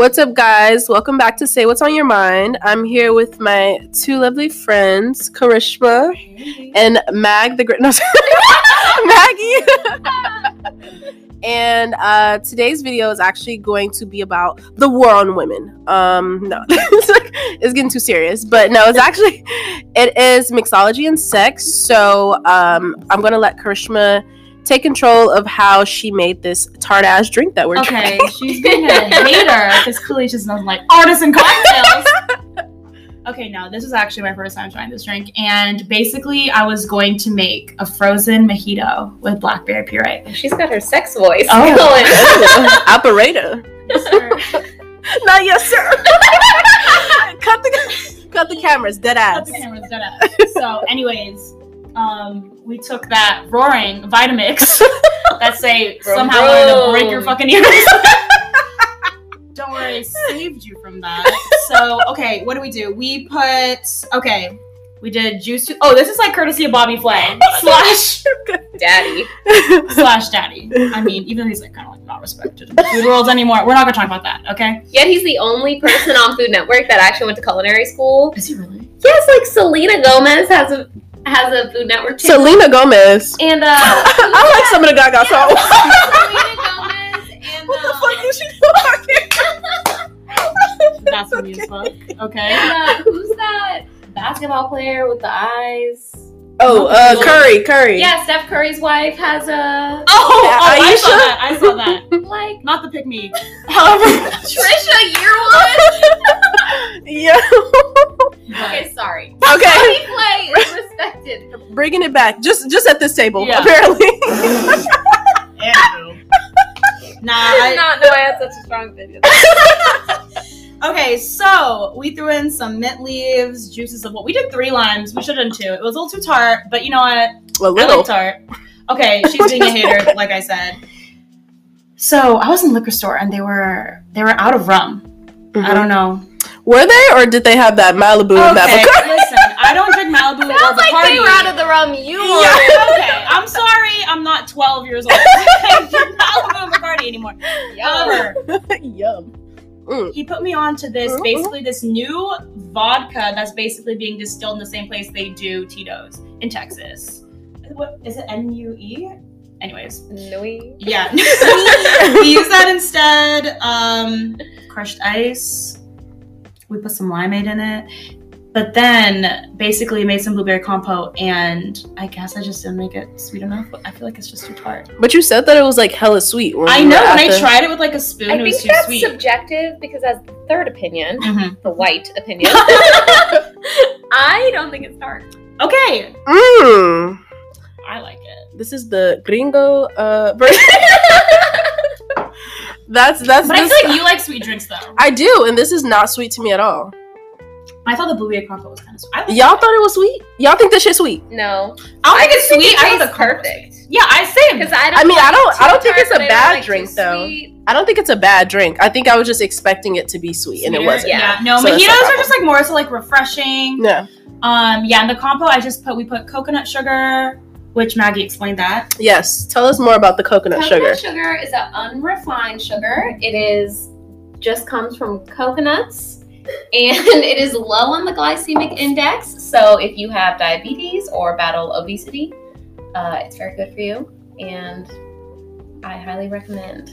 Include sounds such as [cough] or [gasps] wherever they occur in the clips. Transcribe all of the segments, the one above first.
What's up, guys? Welcome back to Say What's on Your Mind. I'm here with my two lovely friends, Karishma and Mag, the great no, [laughs] Maggie. and uh, today's video is actually going to be about the war on women. Um, no, [laughs] it's, like, it's getting too serious, but no, it's actually it is mixology and sex. So um, I'm gonna let Karishma take control of how she made this tart ass drink that we're Okay, drinking. Okay, she's being a hater [laughs] because clearly she doesn't like artisan cocktails. okay, no, this is actually my first time trying this drink, and basically, I was going to make a frozen mojito with blackberry puree. She's got her sex voice Oh. going. [laughs] Operator. Not yes, sir. [laughs] cut the cut the cameras. Dead ass. Cut the cameras dead ass. So, anyways, um, we took that roaring Vitamix [laughs] that say somehow to break your fucking ears. [laughs] Don't worry, I saved you from that. So, okay, what do we do? We put okay. We did juice. To, oh, this is like courtesy of Bobby Flay [laughs] slash Daddy. slash daddy. I mean, even though he's like kind of like not respected in the food world anymore, we're not gonna talk about that. Okay? Yet he's the only person on Food Network that actually went to culinary school. Is he really? Yes, like Selena Gomez has a has a Food Network channel. Selena Gomez. and uh, [laughs] I like some of the Gaga songs. Selena [laughs] Gomez and what the uh, fuck is she talking? [laughs] That's funny as fuck. Okay. and, uh, who's that basketball player with the eyes? Oh, uh, Curry, Curry. Yeah, Steph Curry's wife has a Oh, oh I Ayesha? saw that. I saw that. like Not the pick me. However, Trisha Yearwood. Yeah. Okay, sorry. okay, Bobby Flay is respected. bringing it back. Just just at this table, Yeah. apparently. [laughs] [laughs] Nah, I did I, not know I had such a strong opinion. [laughs] Okay, so we threw in some mint leaves, juices of what we did three limes. We should have done two. It was a little too tart, but you know what? a I little. like tart. Okay, she's being a hater, like I said. So I was in the liquor store and they were they were out of rum. Mm-hmm. I don't know. Were they, or did they have that Malibu and that Okay, Bacardi? listen, I don't drink Malibu or Sounds like Bacardi. they were out of the rum you Yeah, okay. I'm sorry, I'm not 12 years old. [laughs] I drink Malibu and Bacardi anymore. However, [laughs] Yum. Mm. he put me on to this Mhm. basically this new vodka that's basically being distilled in the same place they do Tito's in Texas. What is it? N U E. Anyways, Nui. yeah, [laughs] we use that instead. Um, crushed ice. We put some limeade in it, but then basically made some blueberry compote, and I guess I just didn't make it sweet enough. I feel like it's just too tart. But you said that it was like hella sweet. when I know. at When I the- tried it with like a spoon, I it think was too that's sweet. subjective because as the third opinion, Mhm. the white opinion, [laughs] I don't think it's tart. Okay, Mm. I like it. This is the gringo uh version. [laughs] that's that's But I this- feel like you like sweet drinks though. I do, and this is not sweet to me at all. I thought the blueberry compote was kind of sweet. I Y'all it. thought it was sweet? Y'all think this shit sweet? No, I don't think I it's think sweet. it I think it's the compote perfect. Yeah, I same. because I don't. I mean, I don't- I don't think it's a but I don't bad like drink, though. sweet. I don't think it's a bad drink. I think I was just expecting it to be sweet, and it wasn't. Yeah, no, So mojitos are just like more so like refreshing. Yeah. Um, yeah, and the compote I just put we put coconut sugar, which Maggie explained that. Yes. Tell us more about the coconut, sugar. Coconut sugar. sugar is an unrefined sugar. It is just comes from coconuts, and it is low on the glycemic index. So if you have diabetes or battle obesity, uh, it's very good for you, and I highly recommend.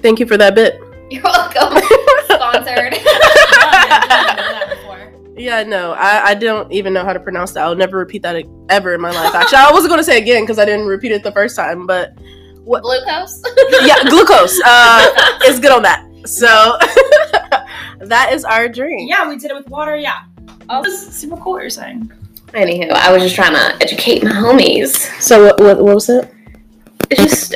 Thank you for that bit. You're welcome. Sponsored. That before. Yeah, no, I, I don't even know how to pronounce that. I'll never repeat that ever in my life. Actually, I wasn't going to say it again because I didn't repeat it the first time, but Glucose. yeah, [laughs] glucose uh, is good on that. So [laughs] that is our drink. Yeah, we did it with water. Yeah. Oh, this is super cool. What you're saying? Anywho, I was just trying to educate my homies. So what, what, what was it? It's just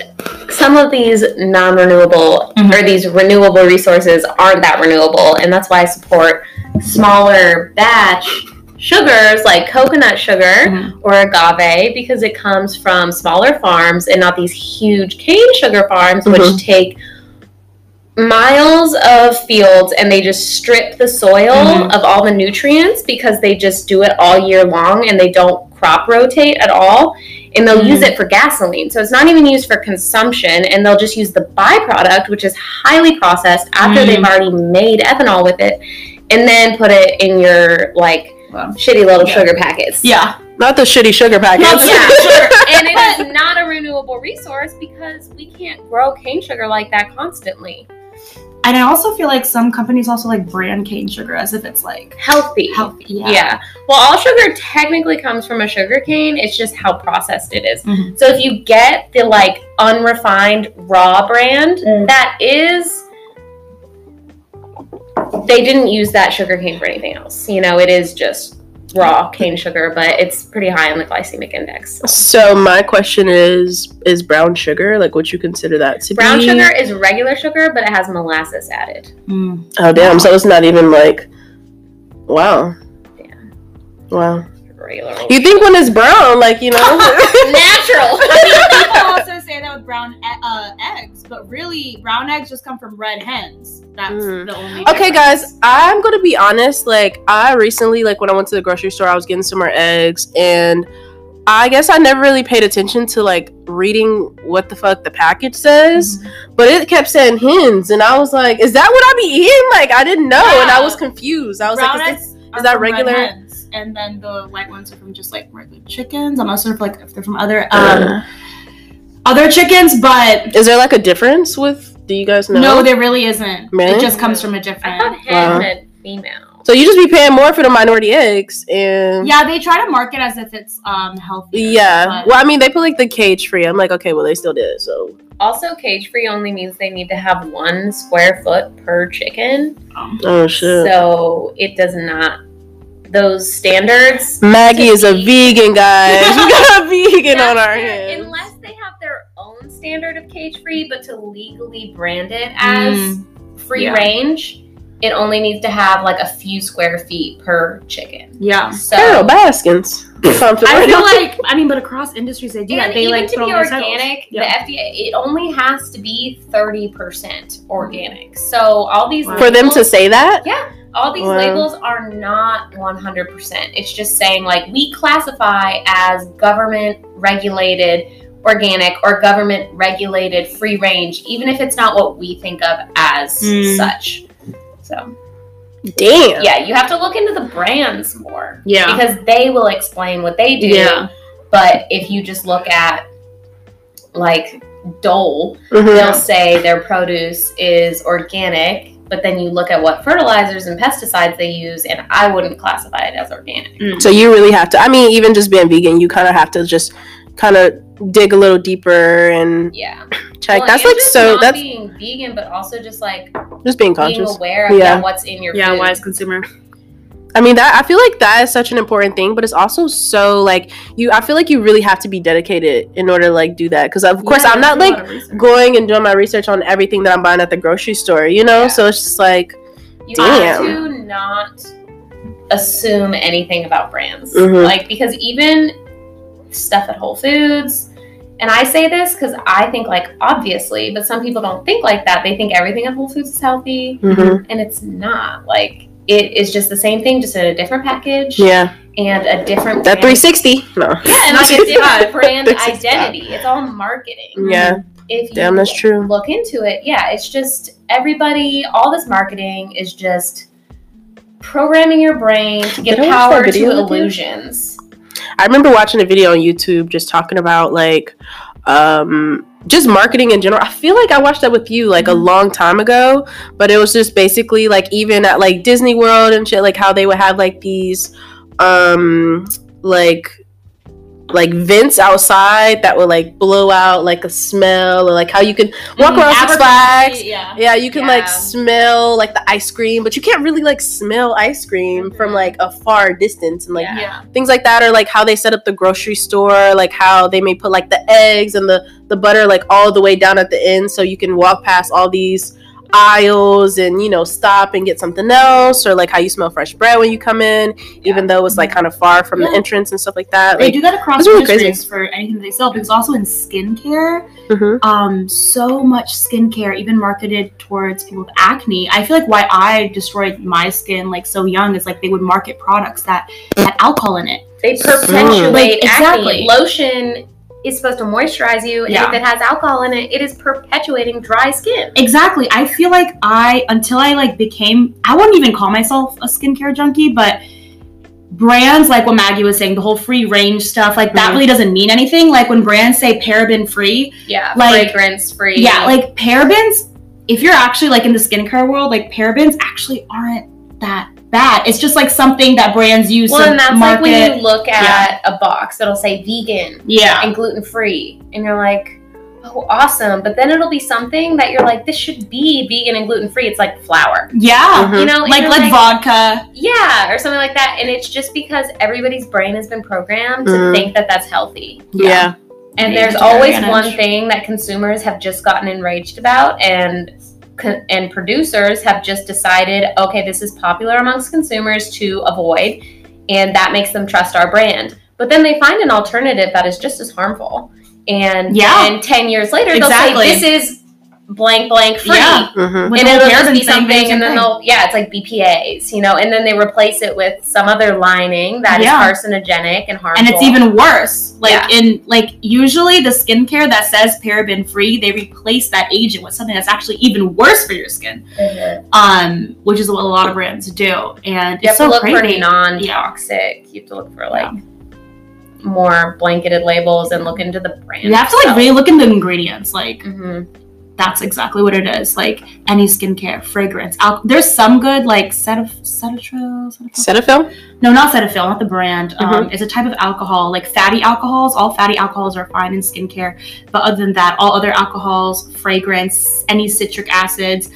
some of these non-renewable Mhm. or these renewable resources aren't that renewable, and that's why I support smaller batch sugars like coconut sugar Mhm. or agave because it comes from smaller farms and not these huge cane sugar farms which Mhm. take miles of fields and they just strip the soil Mhm. of all the nutrients because they just do it all year long and they don't crop rotate at all and they'll use Mm. it for gasoline. So it's not even used for consumption, and they'll just use the byproduct, which is highly processed after Mm. they've already made ethanol with it, and then put it in your like Wow. shitty little Yeah. sugar packets. Yeah. Not the shitty sugar packets. Yeah, Sure. [laughs] and it is not a renewable resource because we can't grow cane sugar like that constantly. And I also feel like some companies also like brand cane sugar as if it's like Healthy. healthy. Yeah. Well, all sugar technically comes from a sugar cane. It's just how processed it is. Mhm. So if you get the like unrefined raw brand, Mm. that is they didn't use that sugar cane for anything else. You know, it is just raw cane sugar, but it's pretty high on the glycemic index. So my question is: Is brown sugar like what you consider that to Brown be? sugar is regular sugar, but it has molasses added. Mm. Oh damn! So it's not even like. Wow. Yeah. Wow. Regular. You think when it's brown, like you know? [laughs] natural. [laughs] I mean, people also say that with brown e- uh, eggs, but really, brown eggs just come from red hens. That's Mm. the only. Okay, difference. guys, I'm gonna be honest. Like, I recently, like, when I went to the grocery store, I was getting some more eggs, and I guess I never really paid attention to like reading what the fuck the package says, Mm-hmm. but it kept saying hens, and I was like, "Is that what I be eating?" Like, I didn't know, and I was confused. I was brown like, "Is eggs is that regular?" and then the white ones are from just like regular chickens. I'm not sure if like if they're from other this- um other chickens, but is there like a difference with? Do you guys know? no, there really isn't. Really? It just comes from a I different. thought hen Wow. meant female. so you just be paying more for the minority eggs, and Yeah, they try to market as if it's um healthy. Yeah. Well, I mean, they put like the cage free. I'm like, okay, well, they still did it. So Also, cage free only means they need to have one square foot per chicken. oh shit. So it does not. Those standards. Maggie is a vegan, guys. we got a [laughs] vegan on That's our hands. Unless they have their own standard of cage free, but to legally brand it as Mm, free yeah. range, it only needs to have like a few square feet per chicken. yeah. So Carole Baskins. Something [laughs] I feel like I mean, but across industries they do that. They even like to put be all those titles. organic, Yeah. the FDA it only has to be thirty percent organic. So all these Wow. for them to say that. Yeah, all these Wow. labels are not 100%. It's just saying like we classify as government regulated organic or government regulated free range even if it's not what we think of as Mm. such. So, Damn. yeah, you have to look into the brands more Yeah. because they will explain what they do. Yeah. But if you just look at like Dole, Mhm. they'll say their produce is organic, but then you look at what fertilizers and pesticides they use, and I wouldn't classify it as organic. Mm. So you really have to. I mean, even just being vegan, you kind of have to just kind of dig a little deeper and Yeah, check. Well, that's like just so. not That's being vegan, but also just like just being being conscious. aware of Yeah. yeah, what's in your Yeah, food. wise consumer. I mean that I feel like that is such an important thing, but it's also so like you. I feel like you really have to be dedicated in order to like do that. Because of course I'm not like lot of research. going and doing my research on everything that I'm buying at the grocery store. You know, Yeah. so it's just like You have to not assume anything about brands, Mhm. like because even stuff at Whole Foods. And I say this because I think like obviously, but some people don't think like that. They think everything at Whole Foods is healthy. mhm. and it's not like it is just the same thing just in a different package yeah, and a different that brand- 360. No, yeah and like a 65. [laughs] different brand 365. identity it's all marketing yeah, if you damn, that's true. look into it yeah it's just everybody all this marketing is just programming your brain to give Did power to illusions I remember watching a video on YouTube just talking about like um just marketing in general. I feel like I watched that with you like a Mhm. long time ago, but it was just basically like even at like Disney World and shit like how they would have like these um like like vents outside that would like blow out like a smell or like how you can walk Mm, around Six Flags Yeah. yeah, you can like smell like the ice cream, but you can't really like smell ice cream from Mhm. like a far distance and like Yeah. Yeah. things like that or like how they set up the grocery store like how they may put like the eggs and the the butter like all the way down at the end so you can walk past all these aisles and you know stop and get something else or like how you smell fresh bread when you come in even though it's like kind of far from the entrance and stuff like that They like do that across it's really crazy. for anything that they sell because also in skincare, mhm. um, so much skincare, even marketed towards people with acne. I feel like why I destroyed my skin like so young is like they would market products that had alcohol in it. they Mm. perpetuate Like, acne exactly. lotion is supposed to moisturize you, and Yeah. if it has alcohol in it, it is perpetuating dry skin. Exactly. I feel like I until I like became I wouldn't even call myself a skincare junkie, but brands like what Maggie was saying, the whole free range stuff, like that Mhm. really doesn't mean anything. Like when brands say paraben free, Yeah, Like- fragrance free. yeah, like parabens, if you're actually like in the skincare world, like parabens actually aren't that bad. It's just like something that brands use well, to and that's market. like when you look at a box that'll say vegan yeah. and gluten free, and you're like, oh, awesome. But then it'll be something that you're like, this should be vegan and gluten free. It's like flour, Yeah. Mhm. you know, and Like like vodka. yeah, or something like that. And it's just because everybody's brain has been programmed to Mhm. think that that's healthy. Yeah. And Yeah, there's always edge. one thing that consumers have just gotten enraged about, and co- and producers have just decided, okay, this is popular amongst consumers to avoid, and that makes them trust our brand. But then they find an alternative that is just as harmful, and Yeah. and ten years later Exactly. they'll say this is blank blank free. Yeah. hmm and it'll just be something, and then they'll yeah, it's like BPA's, you know, and then they replace it with some other lining that is Yeah. carcinogenic and harmful. and it's even worse. Like Yeah. in like usually the skincare that says paraben free, they replace that agent with something that's actually even worse for your skin. Mhm. Um, which is what a lot of brands do, and You it's have so to look crazy. for non-toxic. You have to look for like more blanketed labels and look into the brand. You have to like really look into the ingredients. Like hmm that's exactly what it is. Like any skincare, fragrance. Al- There's some good like Cetaphil, Cetaphil. No, not Cetaphil, not the brand. Mm-hmm. Um, it's a type of alcohol, like fatty alcohols. All fatty alcohols are fine in skincare, but other than that, all other alcohols, fragrance, any citric acids.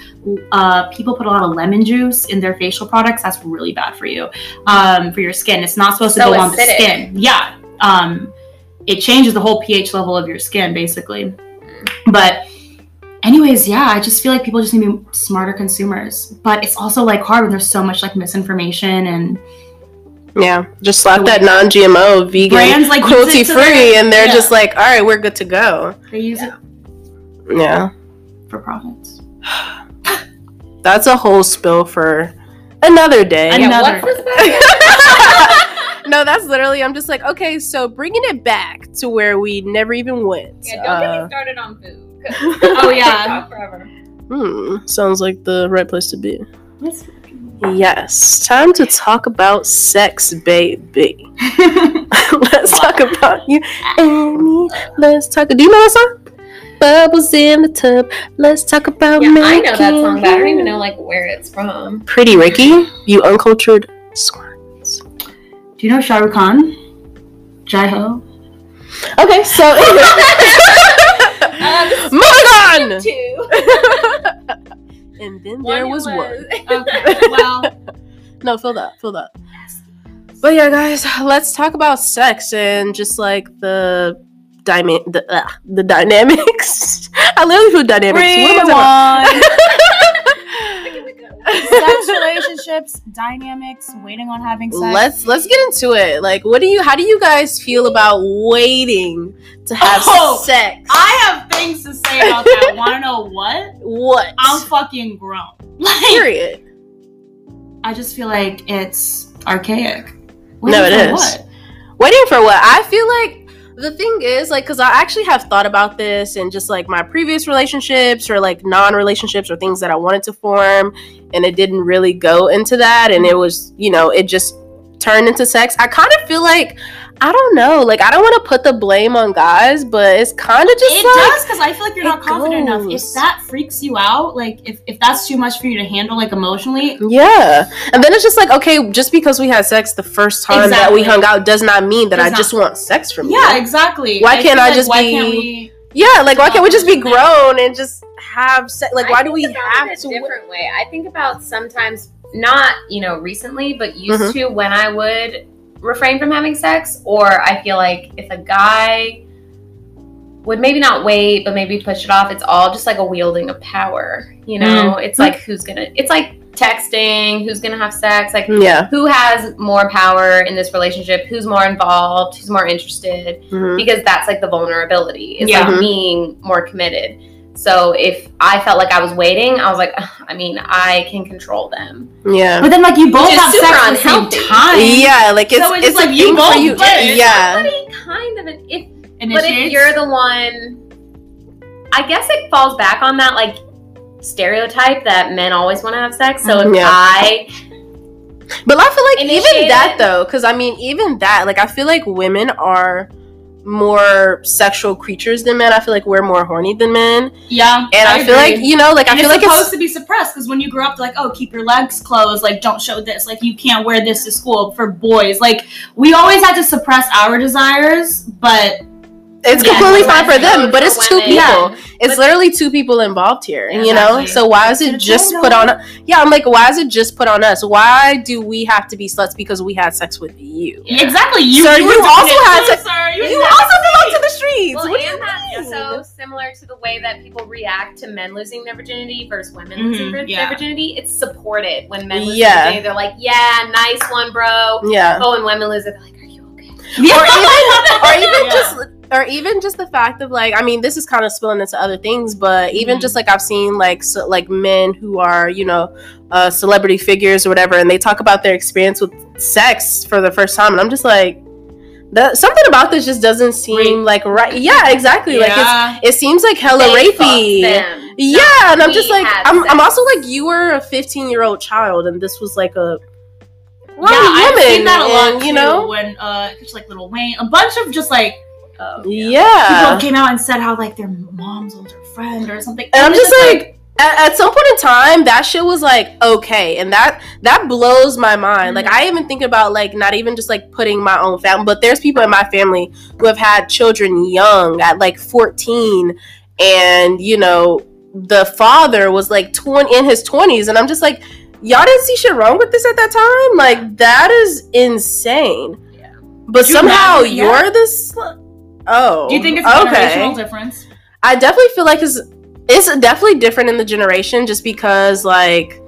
Uh, people put a lot of lemon juice in their facial products. That's really bad for you, um, for your skin. It's not supposed to So go on the skin. Yeah, um, it changes the whole pH level of your skin, basically. But anyways yeah i just feel like people just need to be smarter consumers but it's also like hard when there's so much like misinformation and Yeah. Just slap that non-GMO, vegan, brands like cruelty-free, their- and they're yeah, just like, all right, we're good to go. they use it Yeah. for profits [sighs] That's a whole spill for another day. I Yeah, Another- what's [laughs] no, that's literally. I'm just like, okay, so bringing it back to where we never even went. yeah, don't get Uh, me started on food. 'Cause [laughs] Oh, yeah. forever. hmm, sounds like the right place to be. Yes, time to talk about sex, baby. [laughs] Let's talk about you and me. Let's talk. Do you know that song? Bubbles in the tub. Let's talk about Yeah, me. I know that song, but I don't even know like where it's from. Pretty Ricky, you uncultured squirts. do you know shah rukh khan jai ho Okay, so this [laughs] moving on. Two. [laughs] and then there was one. [laughs] okay well [laughs] No, fill that, fill that. But yeah, guys, let's talk about sex and just like the dyma- the, uh, the dynamics. I literally feel dynamics. What am I? Sex relationships dynamics waiting on having sex let's let's get into it. Like, what do you? How do you guys feel about waiting to have Oh, sex? i have things to say about that [laughs] want to know what what? i'm fucking grown like Period. i just feel like it's archaic No, it Waiting is. what? Waiting for what? I feel like the thing is like because I actually have thought about this and just like my previous relationships or like non-relationships or things that I wanted to form, and it didn't really go into that, and it was you know it just turned into sex. I kind of feel like I don't know, like I don't want to put the blame on guys, but it's kind of just it like does because I feel like you're not confident enough. If that freaks you out, like if, if that's too much for you to handle, like emotionally, Yeah. And then it's just like, okay, just because we had sex the first time that we hung out does not mean that Does I not- just want sex from yeah, you. Yeah, exactly. Why can't I like, just why be- Can't we, Yeah, like why can't we just be grown and just have sex? Like, why do we think about have it to? a different way? I think about sometimes not you know recently, but used Mhm. to when I would refrain from having sex, or I feel like if a guy would maybe not wait, but maybe push it off. It's all just like a wielding of power. You know, Mm-hmm. it's like who's gonna. It's like texting. Who's gonna have sex? Like Yeah. who has more power in this relationship? Who's more involved? Who's more interested? Mhm. because that's like the vulnerability is Yeah. like being more committed so if i felt like i was waiting i was like i mean i can control them Yeah. But then, like, you both Which is have sex at the same time. Yeah, like it's, So it's it's, like a you thing for both you. play it. Yeah. Somebody kind of an, if initiates. But if you're the one, I guess it falls back on that like stereotype that men always want to have sex. So if Yeah. I, But I feel like even Initiated. that though, because I mean, even that, like I feel like women are more sexual creatures than men. I feel like we're more horny than men, yeah, and I, feel like you know, like and I feel it's like supposed it's supposed to be suppressed because when you grow up, like, oh, keep your legs closed, like, don't show this, like, you can't wear this to school for boys. Like, we always had to suppress our desires, but it's Yeah, completely fine for them. But it's two women. people. Yeah. It's But- literally two people involved here, you know. Exactly. So why is it It's just put on? Yeah, I'm like, why is it just put on us? Why do we have to be sluts because we had sex with you? Yeah. exactly, you, Sir, you, you also it had too, to- sir. You, You also belong to the streets. well, What do you and that's mean? so similar to the way that people react to men losing their virginity versus women Mhm, losing yeah. their virginity. It's supported when men lose Yeah. their virginity. They're like, "Yeah, nice one, bro." Yeah. Oh, and women lose it, they're like, "Are you okay?" or [laughs] even or even Yeah. just or even just the fact of like I mean this is kind of spilling into other things but even Mhm. just like I've seen like so, like men who are you know uh, celebrity figures or whatever and they talk about their experience with sex for the first time and I'm just like that something about this just doesn't seem Rape. like right yeah exactly like Yeah. it's it seems like hella They rapey yeah and I'm just like I'm, I'm also like you were a 15 year old child and this was like a yeah, I've woman seen that a lot and, you know when uh, just like Lil Wayne, a bunch of just like Oh, yeah people came out and said how like their mom's older friend or something. And I'm it's just like, at, at some point in time, that shit was like okay, and that that blows my mind. Like Mhm. I even think about like not even just like putting my own family, but there's people in my family who have had children young at like 14, and you know the father was like 20 in his 20s, and I'm just like, y'all didn't see shit wrong with this at that time. Like that is insane. Yeah. But you somehow imagine- yeah. you're this. Oh, do you think it's a okay? generational difference? I definitely feel like it's it's definitely different in the generation just because like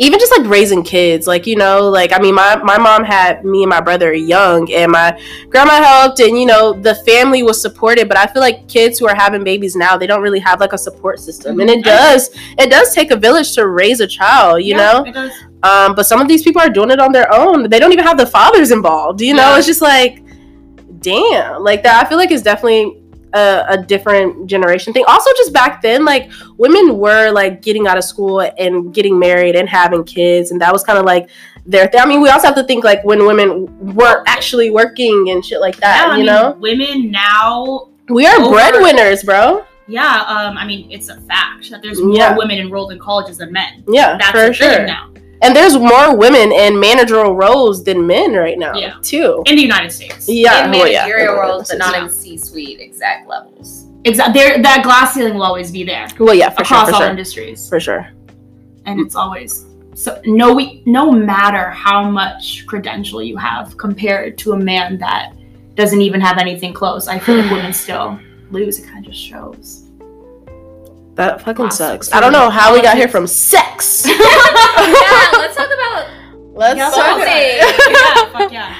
even just like raising kids like you know like i mean my, my mom had me and my brother young and my grandma helped and you know the family was supported but i feel like kids who are having babies now they don't really have like a support system and it Mhm. does it does take a village to raise a child you Yeah, know it does. um but some of these people are doing it on their own they don't even have the fathers involved you know Yeah. it's just like damn like that i feel like it's definitely a, a different generation thing also just back then like women were like getting out of school and getting married and having kids and that was kind of like their thing i mean we also have to think like when women weren't actually working and shit like that Yeah, you mean, know women now. we are over- breadwinners bro Yeah, um, I mean, it's a fact that there's more Yeah. women enrolled in colleges than men. yeah That's for sure now and there's more women in managerial roles than men right now Yeah. too in the United States. yeah in well, yeah. managerial roles, but not Yeah. in C-suite exact levels. Exactly. There, that glass ceiling will always be there well yeah for across sure for all sure industries, for sure and it's always so. No, we, no matter how much credential you have compared to a man that doesn't even have anything close, I feel like women [sighs] still lose. It kind of just shows. That fucking Classic. sucks. I don't know how we got here from sex. [laughs] yeah, let's talk about Let's Yeah, talk about it. yeah, fuck [laughs] yeah.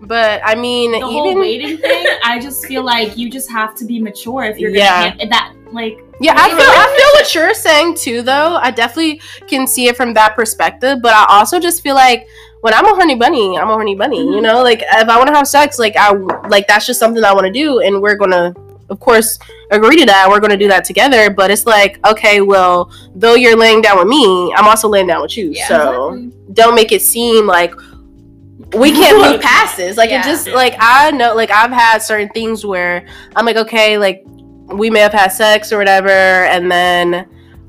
But I mean, The whole even waiting thing, I just feel like you just have to be mature if you're gonna that like yeah, I feel I feel what you're saying too. Though I definitely can see it from that perspective. But I also just feel like when I'm a honey bunny, I'm a honey bunny. You Mhm. know, like if I want to have sex, like I like that's just something I want to do, and we're gonna. Of course, agree to that. We're going to do that together. But it's like, okay, well, though you're laying down with me, I'm also laying down with you. Yeah, so exactly. don't make it seem like we can't move past this. Like Yeah. it just like I know like I've had certain things where I'm like, okay, like we may have had sex or whatever, and then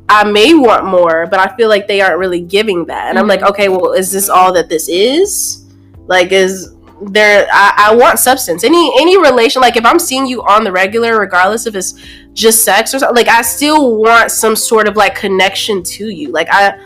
I may want more, but I feel like they aren't really giving that. And I'm like, Mhm. okay, well, is this all that this is? Like is there I, I want substance. Any any relation, like if I'm seeing you on the regular, regardless if it's just sex or something, like I still want some sort of like connection to you. Like I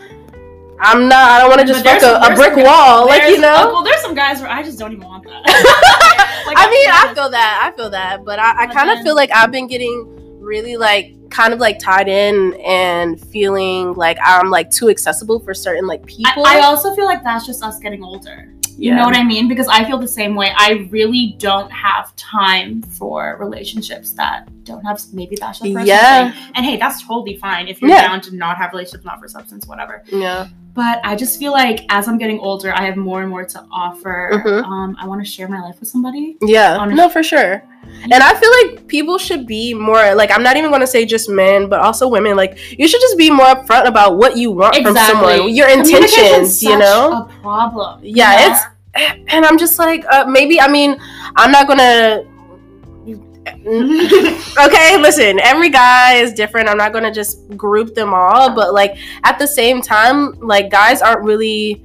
I'm not I don't want to just fuck a, a brick wall, like you know? well, there's some guys where I just don't even want that. [laughs] Like, I mean, I feel that. I feel that. But I, I kind of feel like I've been getting really like kind of like tied in and feeling like I'm like too accessible for certain like people. I, I also feel like that's just us getting older. You know what I mean? Because I feel the same way. I really don't have time for relationships that don't have. Maybe that's the person Yeah. thing. And hey, that's totally fine if you're Yeah. down to not have relationships, not for substance, whatever. Yeah. But I just feel like as I'm getting older, I have more and more to offer. Mhm. Um, I want to share my life with somebody. Yeah, Honest- no, for sure. And I feel like people should be more like I'm not even going to say just men, but also women. Like you should just be more upfront about what you want from someone, your intentions. You know? a problem. Yeah, it's and I'm just like uh, maybe. I mean, I'm not gonna. [laughs] okay, listen. Every guy is different. I'm not gonna just group them all, but like at the same time, like guys aren't really.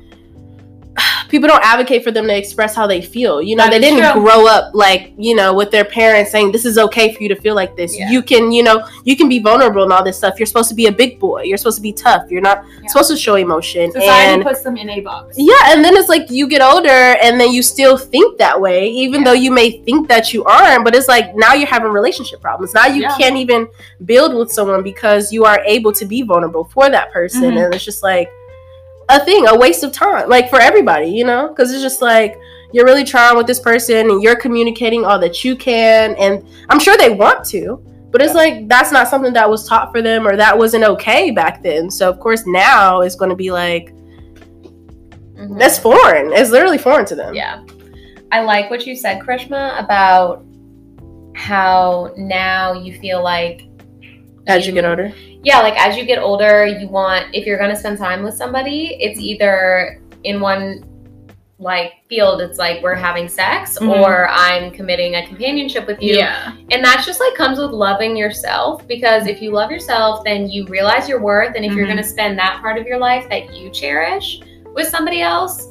People don't advocate for them to express how they feel. You know, That they didn't true. grow up like you know with their parents saying this is okay for you to feel like this. Yeah. You can, you know, you can be vulnerable and all this stuff. You're supposed to be a big boy. You're supposed to be tough. You're not Yeah. supposed to show emotion. Society and puts them in a box. yeah, and then it's like you get older and then you still think that way, even though you may think that you aren't. But it's like now you're having relationship problems. Now you Yeah. can't even build with someone because you are able to be vulnerable for that person. Mhm. And it's just like a thing, a waste of time, like for everybody, you know? Because it's just like you're really trying with this person and you're communicating all that you can. And I'm sure they want to. But it's like that's not something that was taught for them or that wasn't okay back then. So of course now it's going to be like Mhm. that's foreign. It's literally foreign to them. Yeah. I like what you said, Karishma, about how now you feel like As you get older. yeah, like as you get older, you want if you're gonna spend time with somebody, it's either in one like field, it's like we're having sex Mhm. or I'm committing a companionship with you. Yeah. And that's just like comes with loving yourself because if you love yourself, then you realize your worth. And if you're Mhm. going to spend that part of your life that you cherish with somebody else,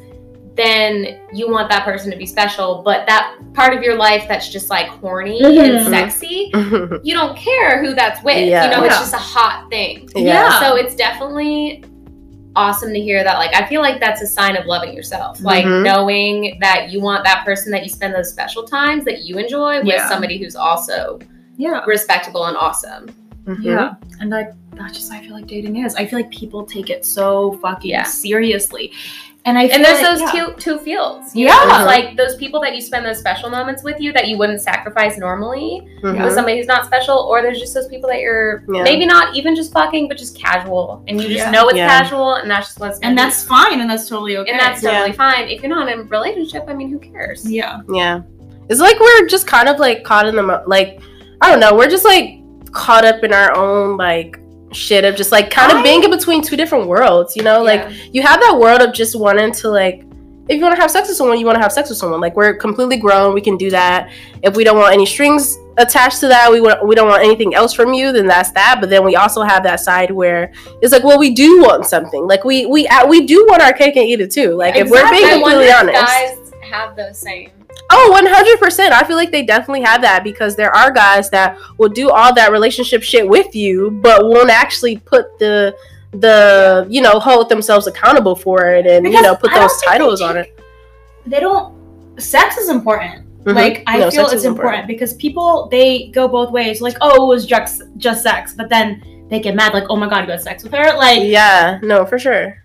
then you want that person to be special. But that part of your life that's just like horny and Mhm. sexy, you don't care who that's with. Yeah. You know, it's Yeah. just a hot thing. yeah. So it's definitely awesome to hear that. Like, I feel like that's a sign of loving yourself. Like, Mhm. knowing that you want that person that you spend those special times that you enjoy with Yeah. somebody who's also Yeah. respectable and awesome. Mhm. Yeah. And like that's just how I feel like dating is. I feel like people take it so fucking Yeah. seriously. And I feel And there's like- those yeah. two two fields. You Yeah. know, like those people that you spend those special moments with you that you wouldn't sacrifice normally Mhm. with somebody who's not special, or there's just those people that you're Yeah. maybe not even just fucking, but just casual, and you just Yeah. know it's Yeah. casual, and that's just what's gonna and be. that's fine and that's totally okay. and that's Yeah. totally fine. If you're not in a relationship, I mean, who cares? yeah. Yeah. It's like we're just kind of like caught in the mo- like I don't know, we're just like caught up in our own like shit of just like kind of I- being in between two different worlds, you know? Like you have that world of just wanting to like if you want to have sex with someone, you want to have sex with someone. Like we're completely grown, we can do that. If we don't want any strings attached to that, we want we don't want anything else from you, then that's that. But then we also have that side where it's like, well, we do want something. Like we we uh, we do want our cake and eat it too. Like if we're being completely honest. guys have those same. Oh, 100%. I feel like they definitely have that because there are guys that will do all that relationship shit with you, but won't actually put the the you know hold themselves accountable for it and you know put those titles on it. They don't sex is important. Mhm. Like I No, feel it's is important. because people they go both ways. Like, oh, it was just just sex, but then they get mad, like, oh my god, you had sex with her. Like, Yeah, no, for sure.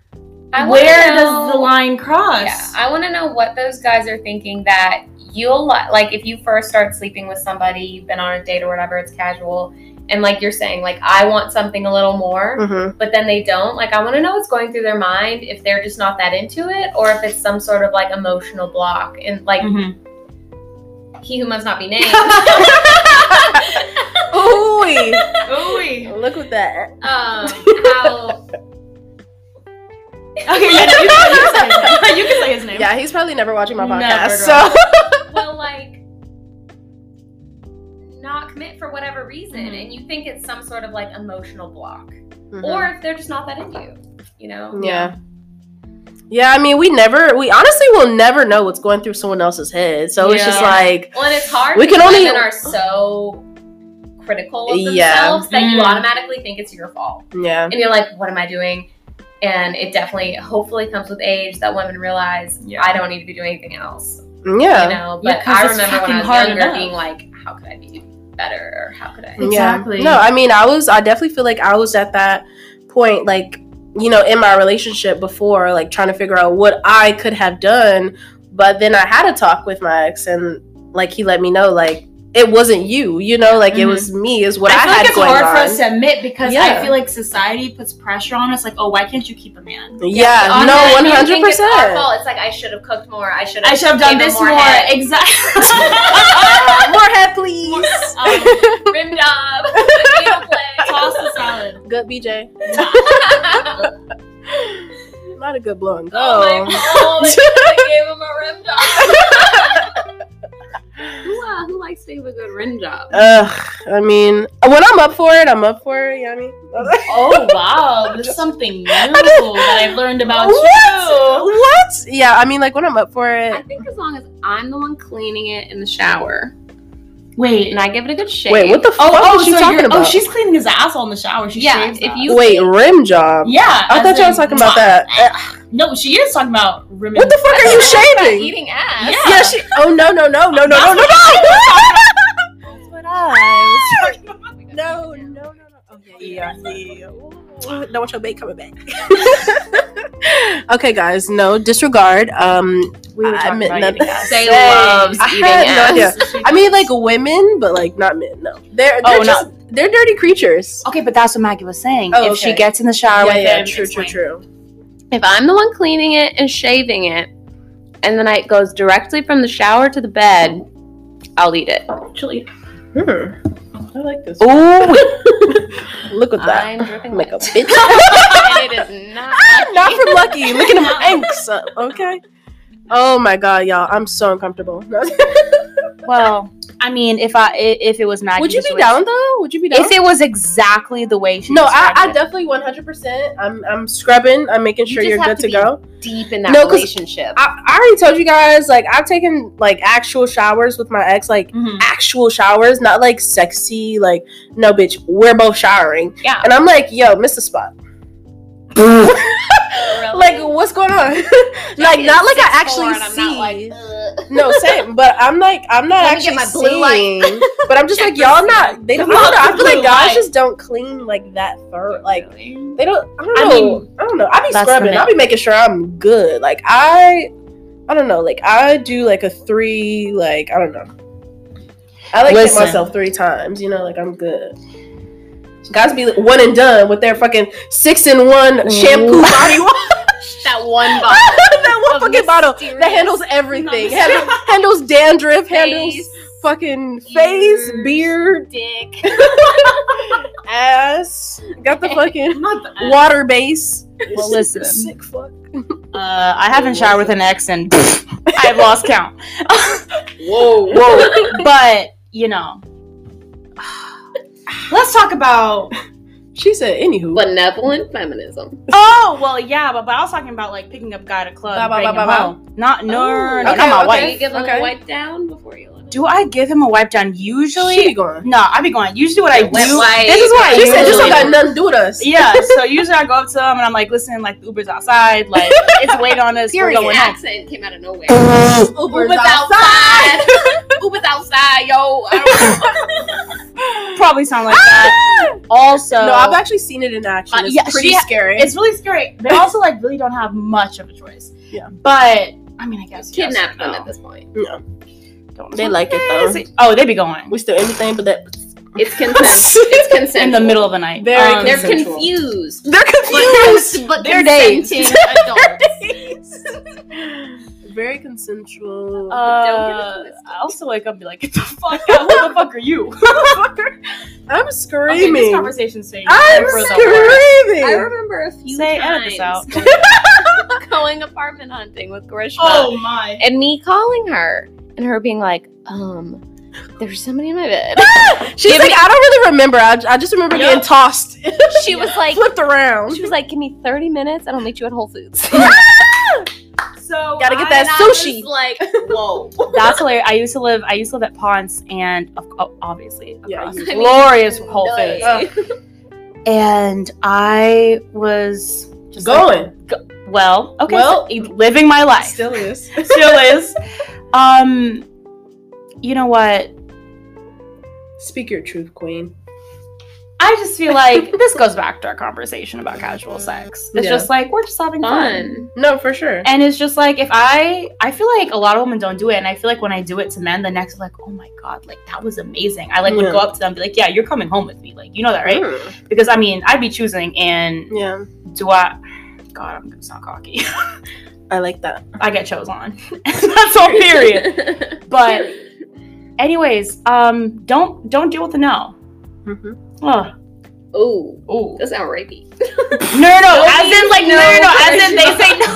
I where know- does the line cross? Yeah, I want to know what those guys are thinking that you'll like if you first start sleeping with somebody, you've been on a date or whatever, it's casual, and like you're saying, like I want something a little more, hmm but then they don't. Like I want to know what's going through their mind if they're just not that into it, or if it's some sort of like emotional block, and like Mhm. he who must not be named. [laughs] [laughs] Ooh, Ooh. [laughs] look at that. um, how Okay, yeah, no, you, can, you, can say his name. [laughs] you can say his name. Yeah, he's probably never watching my podcast. girl. So [laughs] well, like not commit for whatever reason, Mhm. and you think it's some sort of like emotional block. Mhm. or if they're just not that into you, you know? yeah. Yeah, I mean, we never, we honestly will never know what's going through someone else's head. So it's just like, Well, and it's hard. We can only- women are so critical of Yeah. themselves that you Mm. automatically think it's your fault, yeah. and you're like, "What am I doing?" And it definitely, hopefully, comes with age that women realize Yeah. I don't need to be doing anything else. Yeah. You know, Yeah, I remember when I was hard younger, enough. being like, "How could I be better?" Or "How could I?" Yeah. Exactly. No, I mean, I was, I definitely feel like I was at that point, like, you know, in my relationship before, like trying to figure out what I could have done. But then I had a talk with my ex, and like, he let me know, like, it wasn't you. You know, like it was me. Is what I, I feel had like it's hard on. for us to admit because Yeah. I feel like society puts pressure on us. Like, oh, why can't you keep a man? yeah, On no, that, one you hundred think it's our percent. fault. It's like I should have cooked more. I should I should have done this more. head. Exactly. [laughs] More head, please. Um, Rim job. Play. Toss the salad. good, BJ. [laughs] Not a good blow and go. Oh my god! [laughs] I gave him a rim job. Who, uh, who likes to give a good rim job? Ugh, I mean, when I'm up for it, I'm up for it. You know what I mean? Oh [laughs] wow, there's something new that I've learned about what? you. What? Yeah, I mean, like when I'm up for it. I think as long as I'm the one cleaning it in the shower Wait. and I give it a good shake. Wait, what the Oh, fuck oh, is she so talking oh, about? oh, she's cleaning his asshole in the shower. She Yeah, if you- Wait, rim job. Yeah, I thought y'all was talking about that. Eh, no, she is talking about rimming. What the fuck are you That's about shaving? Eating ass. Yeah. Yeah, she. Oh no no no no no no no no. That's what I was talking about. [laughs] No, no, no, no. Okay, yeah, yeah. Ooh, Don't want your bait coming back. [laughs] [laughs] [laughs] okay, guys, no disregard. Um, We were I talking meant about nothing. eating ass. Say Say, loves I eating had no idea. I mean, like women, but like not men. No, they're they're Oh, just they're dirty creatures. Okay, but that's what Maggie was saying. Oh, if she gets in the shower yeah, with yeah, him, true, true, fine. true. If I'm the one cleaning it and shaving it, and then it goes directly from the shower to the bed, I'll eat it. Actually, Hmm. I like this. Ooh, [laughs] [laughs] Look at that. I'm dripping Like a bitch. [laughs] and it is [laughs] not. Ah, not from Lucky. Look at him anks. Uh, okay. Oh my god, y'all! I'm so uncomfortable. well, I mean, if I i- if it was Maggie, Would you be situation- down though? Would you be down? If it was exactly the way she no, I, I definitely 100. percent I'm I'm scrubbing. I'm making sure just you're good to to, be- go. deep in that No, 'cause relationship. I, I already told you guys. Like I've taken like actual showers with my ex. Like Mhm. actual showers, not like sexy. Like no, bitch, we're both showering. Yeah. And I'm like, yo, miss the spot. [laughs] [laughs] Really? Like what's going on? [laughs] like not like I actually see. like, "Ugh." No, same. But I'm like, I'm not Let actually get my blue light. seeing. [laughs] But I'm just like, y'all not. They don't. I, Not I feel like guys light. just don't clean like that thorough. Like they don't. I don't know. I, mean, don't know. I be scrubbing. the I be making sure I'm good. Like I, I don't know. Like I do like a three. Like I don't know. I like hit myself three times. You know, like I'm good. Guys be one and done with their fucking six in one shampoo What? [laughs] body wash. that one [laughs] bottle. that one fucking bottle that handles everything. No, [laughs] Handle, handles dandruff, handles face, fucking face, ears, beard, dick. ass. Got the fucking the water base. Well, listen. Sick fuck. Uh, I haven't showered with an ex and I've lost count. Whoa, Whoa. but, you know. Let's talk about. [laughs] She said, anywho. Benevolent feminism. Oh, well, yeah, but, but I was talking about like picking up guy at a club. Ba, ba, bringing ba, him ba, ba. Not, no, Oh, no, okay, not my okay. Do you give them Okay. a wipe down before you let it? Do I give him a wipe down? Usually. she be going. no, I be going. Usually, what I do. wipe. This is what I She said, this don't got nothing to do with us. Yeah, [laughs] so usually I go up to him and I'm like, listen, like Uber's outside, like it's waiting on us. We're Period. going home. accent came out of nowhere. [laughs] Uber's Uber's outside. [laughs] Uber's outside, yo. Probably sound like that. Also, No, I've actually seen it in action. Uh, It's yeah, pretty she- scary. it's really scary. They also like really don't have much of a choice. Yeah. But I mean, I guess yes kidnap or them no. at this point. no, Don't- They like it, though. Yes. Oh, they be going we still anything but that. It's [laughs] consent. it's consensual. [laughs] in the middle of the night. Very Um, They're confused. They're confused. but They're consenting [laughs] adults. Very consensual. Uh, Don't get it twisted. I also wake up and be like, "Get the fuck out! Who the fuck are you?" I'm Okay, this screaming. conversation stays. I'm screaming. I remember a few Say, edit times this out. going, going apartment hunting with Grishma Oh my! and me calling her and her being like, um, there's somebody in my bed. She's Give like, me- I don't really remember. I, I just remember Yep. getting tossed, [laughs] She was like, flipped around. she was like, give me 30 minutes and I'll meet you at Whole Foods. [laughs] So Gotta get I- that I was sushi. like, whoa. That's hilarious. I used to live. I used to live at Ponce, and oh, obviously, Yeah, across I mean, glorious [laughs] Whole Foods. Really? And I was just Going. like, go- well, okay, Well, so, living my life. Still is. Still is. Um, you know what? Speak your truth, queen. I just feel [laughs] like this goes back to our conversation about casual sex. It's Yeah. just like we're just having fun. Fun. No, for sure. And it's just like if I I feel like a lot of women don't do it and I feel like when I do it to men the next like oh my god like that was amazing. I like would go up to them and be like yeah you're coming home with me like you know that right? Mm, Because I mean I'd be choosing and yeah, do I God I'm gonna sound cocky. [laughs] I like that. I get chose on. [laughs] That's all period. [laughs] But anyways, um don't don't deal with the no. Mhm. Oh, Ooh, oh. that sounds rapey. No, no, no. [laughs] As in, like, no, no no. As in, they say no.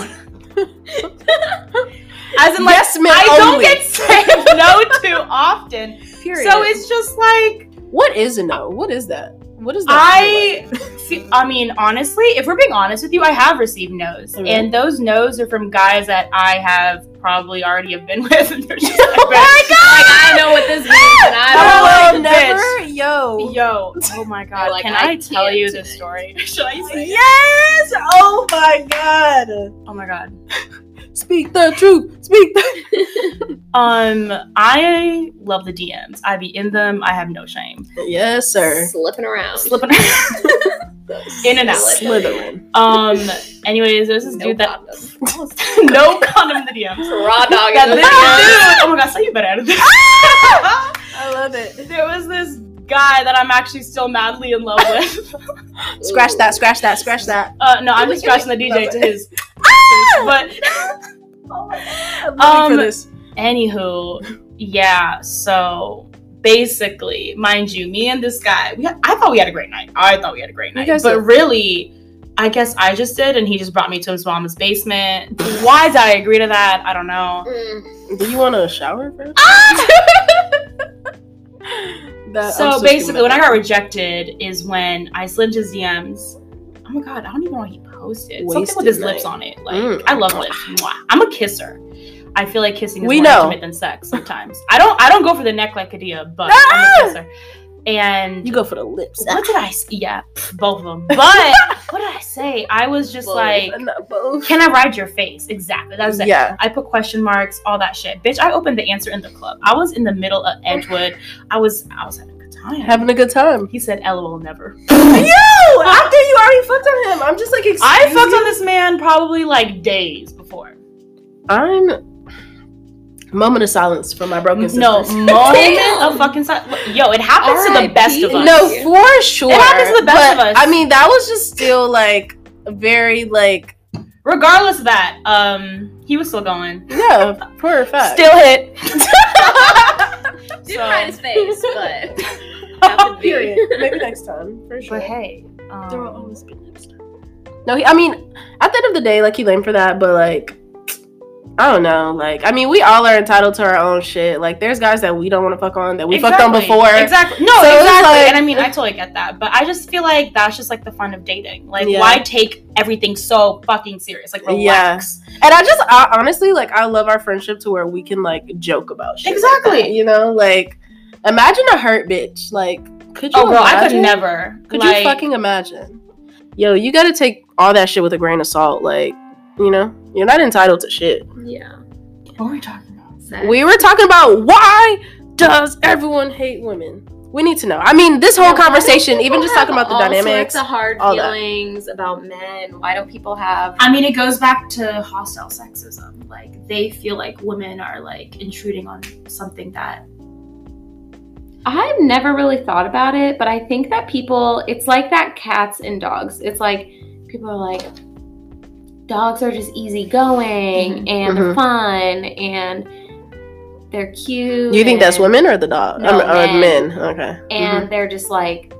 As in, like, yes, I don't only. get said no too often. Period. So it's just like what is a no? What is that? What is that? I, fe- [laughs] I mean, honestly, if we're being honest with you, I have received no's, Okay. and those no's are from guys that I have probably already have been [laughs] with. And they're just like, [laughs] Oh my god! Like I know what this means, and I don't. Oh, like, never, yo. Yo, oh my god! like, Can I I, tell you today. this story? Should I say? it? Yes. Oh my god. Oh my god. Speak the truth. Speak the. Um, I love the DMs. I be in them. I have no shame. Yes, sir. Slipping around. Slipping [laughs] around. in and out. Slytherin. Um. Anyways, there's this No dude that [laughs] no condom in the DMs. Raw dog. That in the this DM. dude. Oh my god, so you better edit this. [laughs] I love it. there was this guy that I'm actually still madly in love with. Scratch that. Scratch that. Scratch that. Uh, no, I'm just scratching the. DJ to his. But I'm Um, for this. anywho, yeah. So basically, mind you, me and this guy, we had, I thought we had a great night. I thought we had a great night, but did. really. I guess I just did, and he just brought me to his mama's basement. [laughs] Why did I agree to that? I don't know. Mm. Do you want a shower first? [laughs] That- I'm so basically, my when I got rejected is when I slid into his DMs. Oh my god, I don't even know what he posted. Something with his night. lips on it. Like Mm. I love lips. Mwah. I'm a kisser. I feel like kissing is We more know. intimate than sex sometimes. I don't. I don't go for the neck like Kadia, but Ah! I'm a kisser. And you go for the lips. what did I? Yeah, both of them. [laughs] But what did I say? I was just Both. like, "Can I ride your face?" Exactly. That was it. Yeah. I put question marks, all that shit. Bitch, I opened the answer in the club. I was in the middle of Edgewood. I was I was having a good time. Having a good time. he said LOL never. [laughs] Yo, after you already fucked on him, I'm just like, I fucked you? on this man probably like days before. I'm. Moment of silence for my broken sisters. No, [laughs] moment of fucking si- Yo, it happens to the R.I.P. best of us. No, for sure. It happens to the best but, of us. I mean, that was just still like very like Regardless of that, um, he was still going. yeah, for a fact. Still hit. Didn't So- hide his face, [laughs] but happened to be. Period. Maybe next time for sure. But hey, There will um, always be next time. No, he, I mean, at the end of the day, like he lame for that, but like, I don't know. Like, I mean, we all are entitled to our own shit. Like, there's guys that we don't want to fuck on that we fucked on before. Exactly. No, So exactly. like- and I mean, I totally get that, but I just feel like that's just like the fun of dating. Like, Yeah. why take everything so fucking serious? Like, relax. And I just, I, honestly, like, I love our friendship to where we can like joke about shit. like Exactly. that, you know, like, imagine a hurt bitch. Like, could you? Oh, bro, I could never. Could like, you fucking imagine? Yo, you got to take all that shit with a grain of salt. Like, you know, you're not entitled to shit. yeah. What were we talking about? Sex. We were talking about why does everyone hate women? We need to know. I mean, this whole Yeah, conversation, even just talking about the all dynamics. sorts of hard all that. feelings about men. Why don't people have? I mean, it goes back to hostile sexism. Like, they feel like women are like intruding on something that. I've never really thought about it, but I think that people, it's like that cats and dogs. It's like people are like, dogs are just easygoing Mhm. and they're Mhm. fun and they're cute. you think that's women or the dog? No, or men. men. Okay. And they're just like,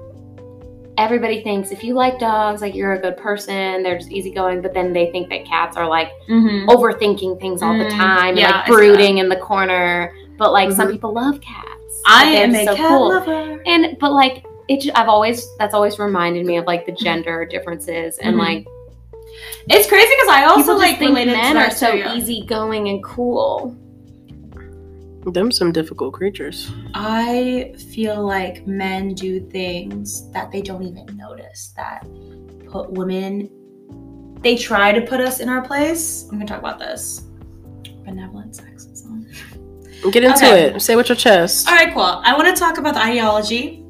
everybody thinks if you like dogs, like you're a good person, they're just easygoing, but then they think that cats are like Mm-hmm. overthinking things all the Mm, time yeah, and like brooding in the corner. But like some Mhm. people love cats. I Like, am a so cat cool. lover. And but like it, I've always that's always reminded me of like the gender differences and Mhm. like It's crazy because I also people just like think related men are so too, yeah. easygoing and cool. Them some difficult creatures. I feel like men do things that they don't even notice that put women. They try to put us in our place. I'm gonna talk about this. Benevolent sexism. Get into Okay. it. Say with your chest. All right, cool. I want to talk about the ideology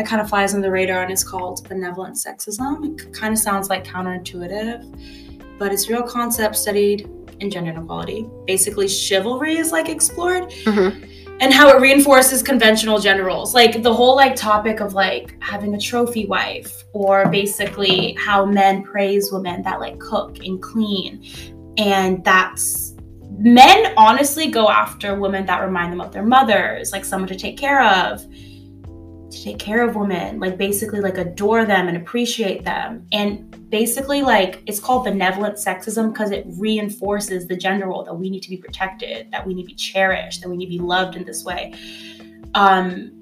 that kind of flies on the radar and it's called benevolent sexism. It kind of sounds like counterintuitive, but it's a real concept studied in gender inequality. Basically, chivalry is like explored. Mhm. And how it reinforces conventional gender roles. Like the whole like topic of like having a trophy wife, or basically how men praise women that like cook and clean. And that's men honestly go after women that remind them of their mothers, like someone to take care of, to take care of women, like basically like adore them and appreciate them. And basically like it's called benevolent sexism because it reinforces the gender role that we need to be protected, that we need to be cherished, that we need to be loved in this way. Um,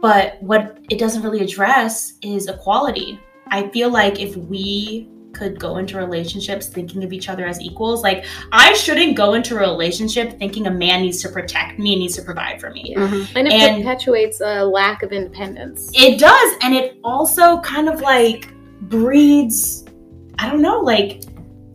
but what it doesn't really address is equality. I feel like if we could go into relationships thinking of each other as equals, like I shouldn't go into a relationship thinking a man needs to protect me and needs to provide for me. Mhm. And it And- perpetuates a lack of independence. It does, and it also kind of like breeds, I don't know, like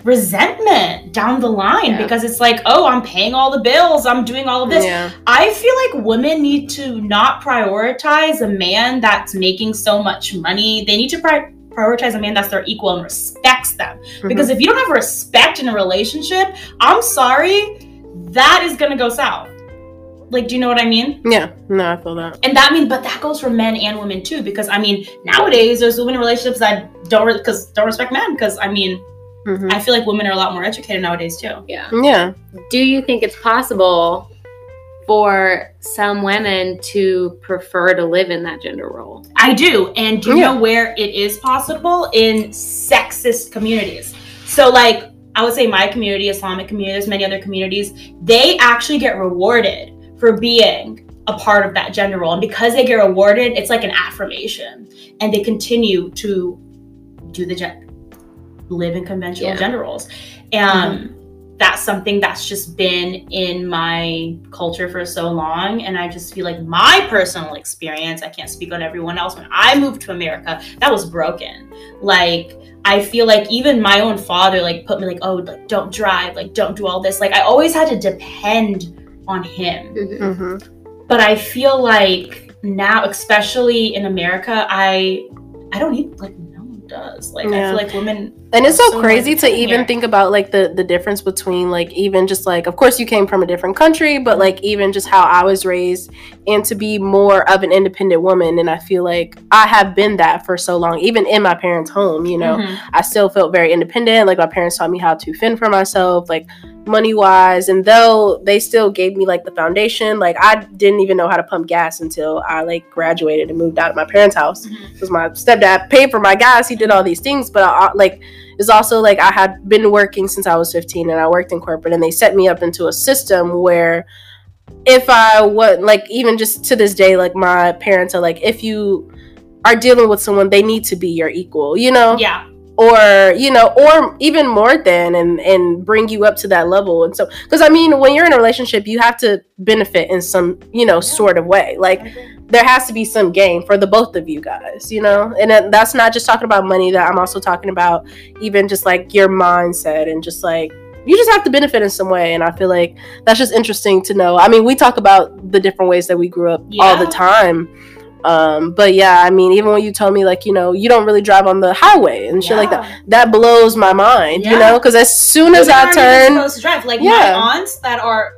resentment down the line Yeah. because it's like, oh, I'm paying all the bills, I'm doing all of this. Yeah. I feel like women need to not prioritize a man that's making so much money. They need to pri- prioritize a man that's their equal and respects them. Because if you don't have respect in a relationship, I'm sorry, that is gonna go south. Like, do you know what I mean? Yeah. No, I feel that. And that means, but that goes for men and women too. Because I mean, nowadays there's women in relationships that don't because don't respect men. Because I mean, Mhm. I feel like women are a lot more educated nowadays too. Yeah. Yeah. Do you think it's possible for some women to prefer to live in that gender role? I do. And do you Yeah. know where it is possible? In sexist communities. So, like, I would say my community, Islamic community, there's many other communities, they actually get rewarded for being a part of that gender role. And because they get rewarded, it's like an affirmation. And they continue to do the gen- live in conventional Yeah. gender roles. Um, That's something that's just been in my culture for so long. And I just feel like my personal experience, I can't speak on everyone else, when I moved to America, that was broken. Like, I feel like even my own father, like, put me like, oh, like, don't drive, like, don't do all this. Like, I always had to depend on him hmm but I feel like now, especially in America, I I don't need like no one does. Like I feel like women And it's so crazy to even think about like the the difference between like even just like of course you came from a different country, but like even just how I was raised and to be more of an independent woman. And I feel like I have been that for so long, even in my parents' home. You know, Mhm. I still felt very independent. Like my parents taught me how to fend for myself, like money wise. And though they still gave me like the foundation, like I didn't even know how to pump gas until I like graduated and moved out of my parents' house mm-hmm. because my stepdad paid for my gas. He did all these things, but I, like it's also like I had been working since I was 15 and I worked in corporate, and they set me up into a system where if I would like even just to this day, like my parents are like, if you are dealing with someone, they need to be your equal, you know Yeah. Or you know or even more than and and bring you up to that level. And so because i mean when you're in a relationship you have to benefit in some you know sort of way. Like there has to be some gain for the both of you guys you know? And that's not just talking about money that i'm also talking about even just like your mindset and just like you just have to benefit in some way. And i feel like that's just interesting to know. I mean we talk about the different ways that we grew up all the time um but yeah i mean even when you told me like you know you don't really drive on the highway and shit like that that blows my mind you know because as soon as i turn supposed to drive. Like Yeah. my aunts that are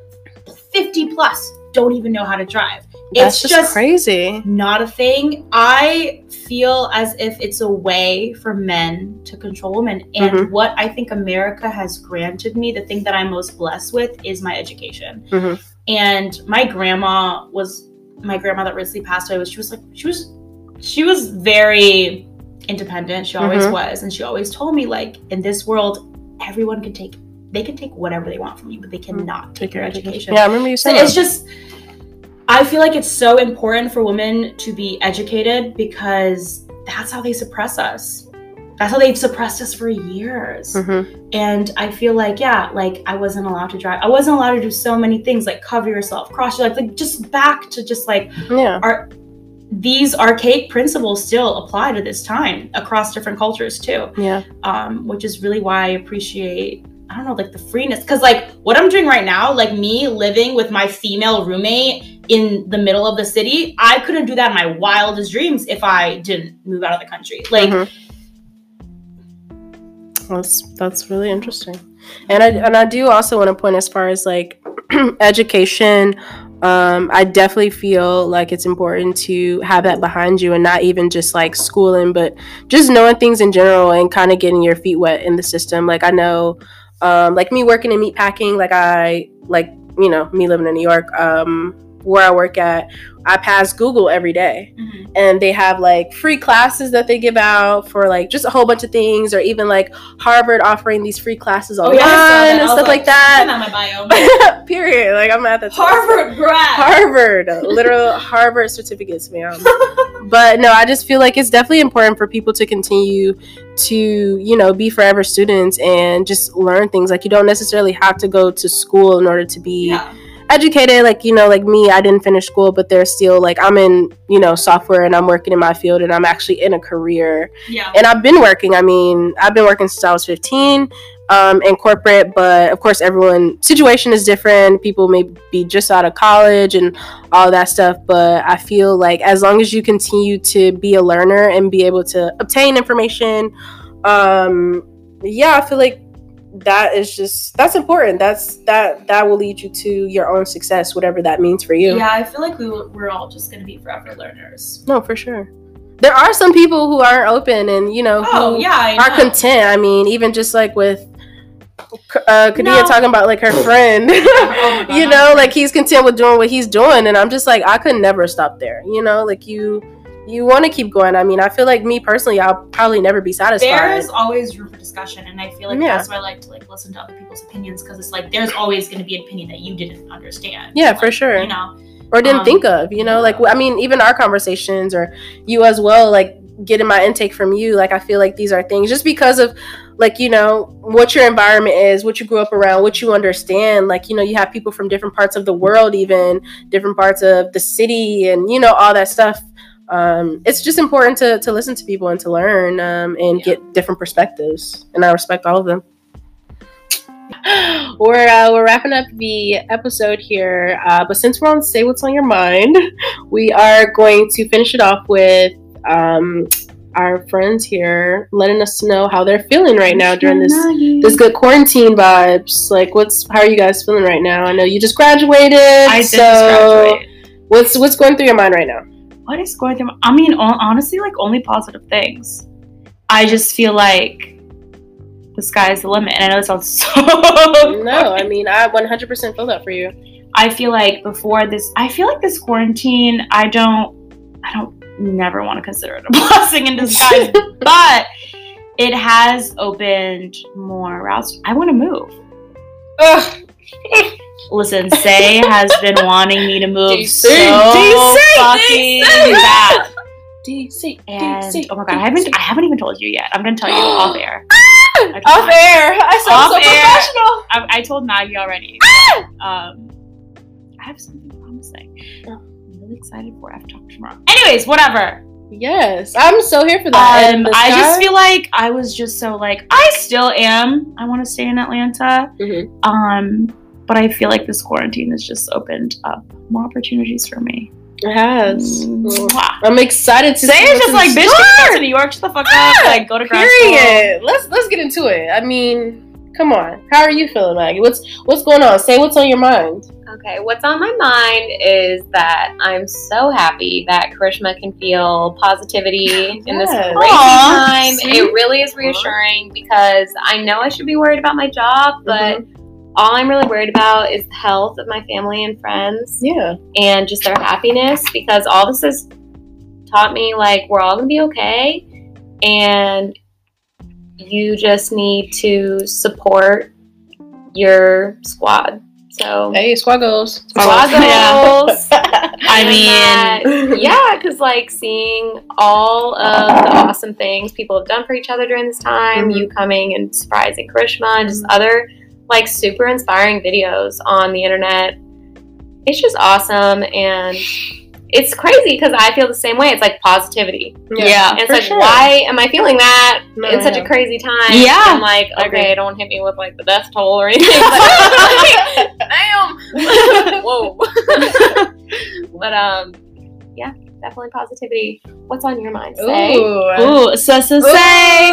50 plus don't even know how to drive. that's it's just, just crazy not a thing. I feel as if it's a way for men to control women. And Mhm. what I think America has granted me, the thing that I'm most blessed with, is my education. Mhm. And my grandma was my grandma that recently passed away. Was she was like she was she was very independent. She always Mhm. was, and she always told me like in this world, everyone can take they can take whatever they want from you, but they cannot take your education. yeah i remember you So it's just, I feel like it's so important for women to be educated because that's how they suppress us. That's how they've suppressed us for years. hmm And I feel like, yeah, like I wasn't allowed to drive. I wasn't allowed to do so many things like cover yourself, cross your legs, like just back to just like yeah our these archaic principles still apply to this time across different cultures too yeah um, which is really why I appreciate I don't know like the freeness because like what I'm doing right now like me living with my female roommate in the middle of the city. I couldn't do that in my wildest dreams if I didn't move out of the country. Like, Mhm. That's that's really interesting, and I and I do also want to point as far as like [clears throat] education. Um, I definitely feel like it's important to have that behind you, and not even just like schooling, but just knowing things in general and kind of getting your feet wet in the system. Like I know, um, like me working in meat packing, like I like you know me living in New York, um, where I work at, I pass Google every day mm-hmm. and they have like free classes that they give out for like just a whole bunch of things or even like harvard offering these free classes Oh, online yeah, saw that. and stuff like, Put that my bio. [laughs] period like i'm at the top. Harvard grad. harvard literal [laughs] harvard certificates ma'am [laughs] but no i just feel like it's definitely important for people to continue to you know be forever students and just learn things like you don't necessarily have to go to school in order to be Yeah. Educated like you know like me i didn't finish school but there's still like i'm in you know software and i'm working in my field and i'm actually in a career Yeah. and i've been working i mean i've been working since i was 15 um, in corporate but of course everyone situation is different people may be just out of college and all that stuff but i feel like as long as you continue to be a learner and be able to obtain information um yeah i feel like that is just that's important. That's that that will lead you to your own success whatever that means for you. Yeah, I feel like we, we're all just going to be forever learners. no for sure. There are some people who aren't open and you know Oh, who yeah, I are know. content. I mean even just like with uh Kadia No. talking about like her friend. Oh [laughs] you know like he's content with doing what he's doing and i'm just like i could never stop there you know? Like you you want to keep going i mean i feel like me personally i'll probably never be satisfied There's always room for discussion, and I feel like Yeah. that's why I like to like listen to other people's opinions because it's like there's always going to be an opinion that you didn't understand. Yeah, Like, for sure. You know, or didn't Um, think of you know like i mean even our conversations or you as well like getting my intake from you like i feel like these are things just because of like you know what your environment is what you grew up around what you understand like you know you have people from different parts of the world even different parts of the city and you know all that stuff um, it's just important to, to listen to people and to learn um, and Yeah. get different perspectives and i respect all of them [gasps] we're uh, we're wrapping up the episode here, uh, but since we're on say what's on your mind, [laughs] we are going to finish it off with um, our friends here letting us know how they're feeling right now during this this good quarantine vibes. Like, what's how are you guys feeling right now? I know you just graduated, I did so just graduate. what's what's going through your mind right now? What is going through? my- I mean, honestly, like only positive things. I just feel like the sky is the limit, and I know it sounds [laughs] so. No, I mean I 100% feel that for you. I feel like before this, I feel like this quarantine, I don't, I don't never want to consider it a [laughs] blessing in disguise, [laughs] but it has opened more routes. I want to move. Ugh. Listen, Say has been wanting me to move DC, so DC, fucking DC. bad. DC, And DC, oh my god, I haven't, I haven't even told you yet. I'm gonna tell you off air. [gasps] Told Off air. I sound Off so air. professional. I, I told Maggie already. Um, I have something promising. I'm really excited for. I have to talk tomorrow. Anyways, whatever. Yes, I'm so here for that. Um, I just feel like I was just so like I still am. I want to stay in Atlanta. Mhm. Um, but I feel like this quarantine has just opened up more opportunities for me. it has. Mm. Mwah. I'm excited to Say see it's just like bitch, store. can you go to New York? Shut the fuck up. Ah, like go to grad school. Period. Let's let's get into it. I mean, come on. How are you feeling, Maggie? What's what's going on? Say what's on your mind. Okay, what's on my mind is that I'm so happy that Karishma can feel positivity in this crazy Aw, time. sweet. It really is reassuring because I know I should be worried about my job, but mm-hmm. All I'm really worried about is the health of my family and friends Yeah. and just their happiness because all this has taught me like we're all gonna be okay and you just need to support your squad. So Hey, squaggles. Squaggles. [laughs] [laughs] I mean- that- yeah, because like seeing all of the awesome things people have done for each other during this time, Mhm. you coming and surprising Karishma, and just other like super inspiring videos on the internet. It's just awesome, and it's crazy because I feel the same way. It's like positivity. Yeah. And it's for like, sure. why am I feeling that No, in such a crazy time? Yeah. I'm like, I okay, don't hit me with like the death toll or [laughs] anything. But, like, damn. [laughs] [laughs] Whoa. but um, yeah, definitely positivity. What's on your mind? Say. Ooh, so, so say.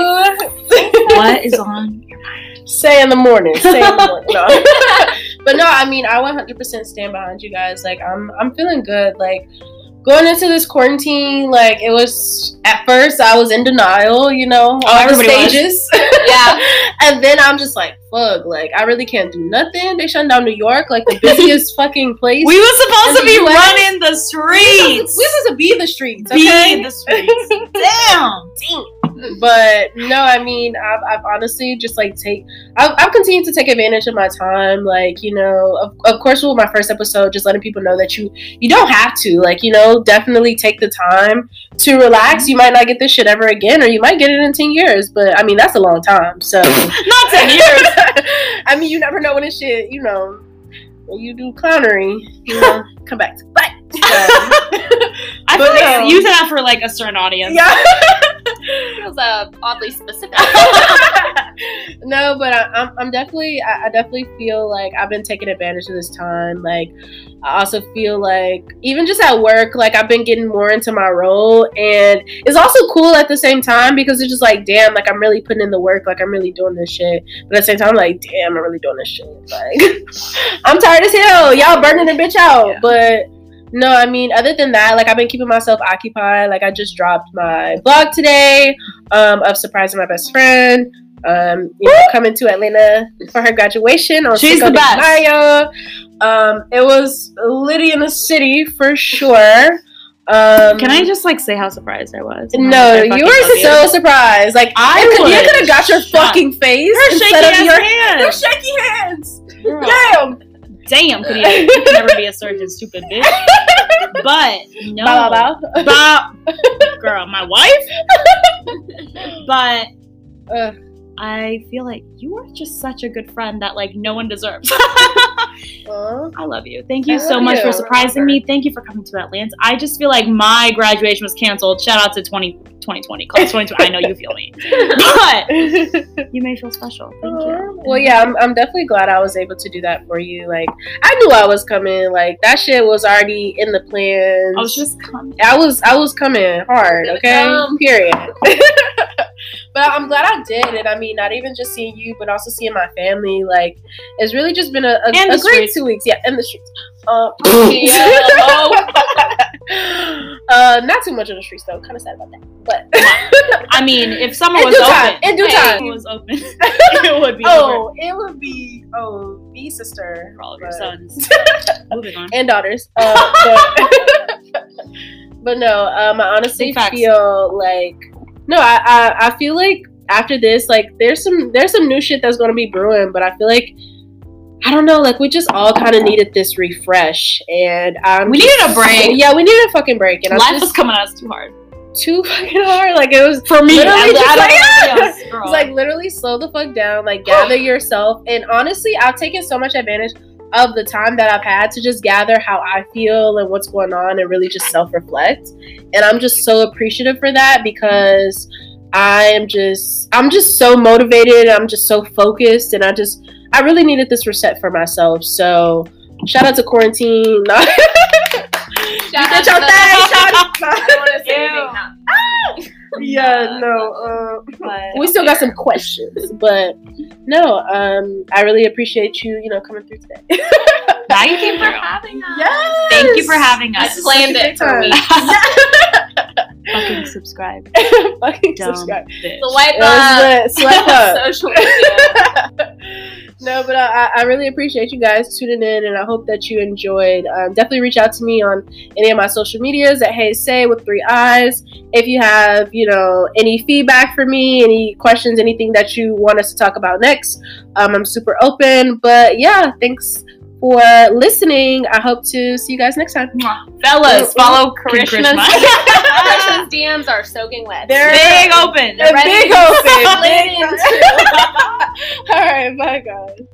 what is on? Say in the morning. Say in the [laughs] morning. No. [laughs] but no, I mean, I 100% stand behind you guys. Like, I'm, I'm feeling good. Like, going into this quarantine, like, it was at first I was in denial. You know, oh, all the stages. [laughs] Yeah. and then I'm just like, fuck. Like, I really can't do nothing. They shut down New York, like the busiest fucking place. We were supposed to be US? running the streets. We streets. supposed to be the streets. Be the streets. Damn. But no i mean i've, I've honestly just like take I've, I've continued to take advantage of my time like you know of, of course with my first episode just letting people know that you you don't have to like you know definitely take the time to relax you might not get this shit ever again or you might get it in 10 years but i mean that's a long time so [laughs] Not ten [laughs] years. i mean you never know when this shit you know when you do clownery you know come back to bite [laughs] I But feel like no. you said that for like a certain audience. yeah [laughs] Feels uh, oddly specific. [laughs] no, but I, I'm, I'm definitely, I, I definitely feel like I've been taking advantage of this time. Like, I also feel like even just at work, like I've been getting more into my role, and it's also cool at the same time because it's just like, damn, like I'm really putting in the work, like I'm really doing this shit. But at the same time, I'm like, damn, I'm really doing this shit. Like, I'm tired as hell. Y'all burning the bitch out, Yeah. but. No, I mean, other than that, like I've been keeping myself occupied. Like I just dropped my vlog today um, of surprising my best friend. Um, you know, coming to Atlanta for her graduation on She's Cinco the best. Mayo. Um, it was litty in the city for sure. Um, Can I just like say how surprised I was? how No, much I you were so surprised. Like I could, you could have got your fucking face Her shaky instead ass of your, hands. your shaky hands. Girl. Damn. Damn, could [laughs] you, you could never be a surgeon, stupid bitch. But no, Bow, bow, bow. Bow. girl, my wife. But Ugh. I feel like you are just such a good friend that like no one deserves. [laughs] I love you. Thank you I so much you. for surprising me. Thank you for coming to Atlanta. I just feel like my graduation was canceled. Shout out to 20, 2020, class 2020. I know you feel me. But [laughs] you may feel special. Thank you. Well, yeah, I'm, I'm definitely glad I was able to do that for you. Like, I knew I was coming. Like, that shit was already in the plans. I was just coming. I was, I was coming hard. Okay, period. [laughs] but I'm glad I did, and I mean, not even just seeing you, but also seeing my family. Like, it's really just been a, a, a great streets. two weeks. Yeah, in the streets. Uh, [laughs] [laughs] uh, not too much of the streets though. Kind of sad about that, but [laughs] I mean, if someone was due open, in due if time. it was open, it would be over oh, it would be oh, be sister for all of your sons. Moving on. and daughters. Uh, but, but no, um, I honestly feel like no, I, I I feel like after this, like there's some there's some new shit that's gonna be brewing, but I feel like I don't know, like we just all kind of needed this refresh, and um, We needed a break. Yeah, we needed a fucking break, and I'm Life was coming at us too hard. too fucking hard. Like it was For me, Literally just like- don't know anybody else. It's like literally slow the fuck down, like gather [sighs] yourself. And honestly, I've taken so much advantage of the time that I've had to just gather how I feel and what's going on and really just self reflect. And I'm just so appreciative for that because I am just I'm just so motivated. I'm just so focused and I just I really needed this reset for myself. So shout out to quarantine. [laughs] No. Shout Get out your to thing, shout out- [laughs] I don't want to say Ew. anything. now. [laughs] yeah, no. Uh, But, we still got some questions, but no, um, I really appreciate you, you know, coming through today. Thank you for for having having us. yes! Thank you for having I us. planned it for time. weeks. Fucking subscribe. Fucking Dumb subscribe. bitch. Swipe up. lit. Swipe up. Social media. No, but I, I really appreciate you guys tuning in, and I hope that you enjoyed. Um, definitely reach out to me on any of my social medias at Hey Say with three eyes. If you have, you know, any feedback for me, any questions, anything that you want us to talk about next, um, I'm super open. But yeah, thanks for listening. I hope to see you guys next time. Fellas, mm-hmm. follow Karishma's, Karishma. Karishma's [laughs] DMs are soaking wet. They're- Big open. They're big open. Big into. [laughs] [laughs] All right, bye guys.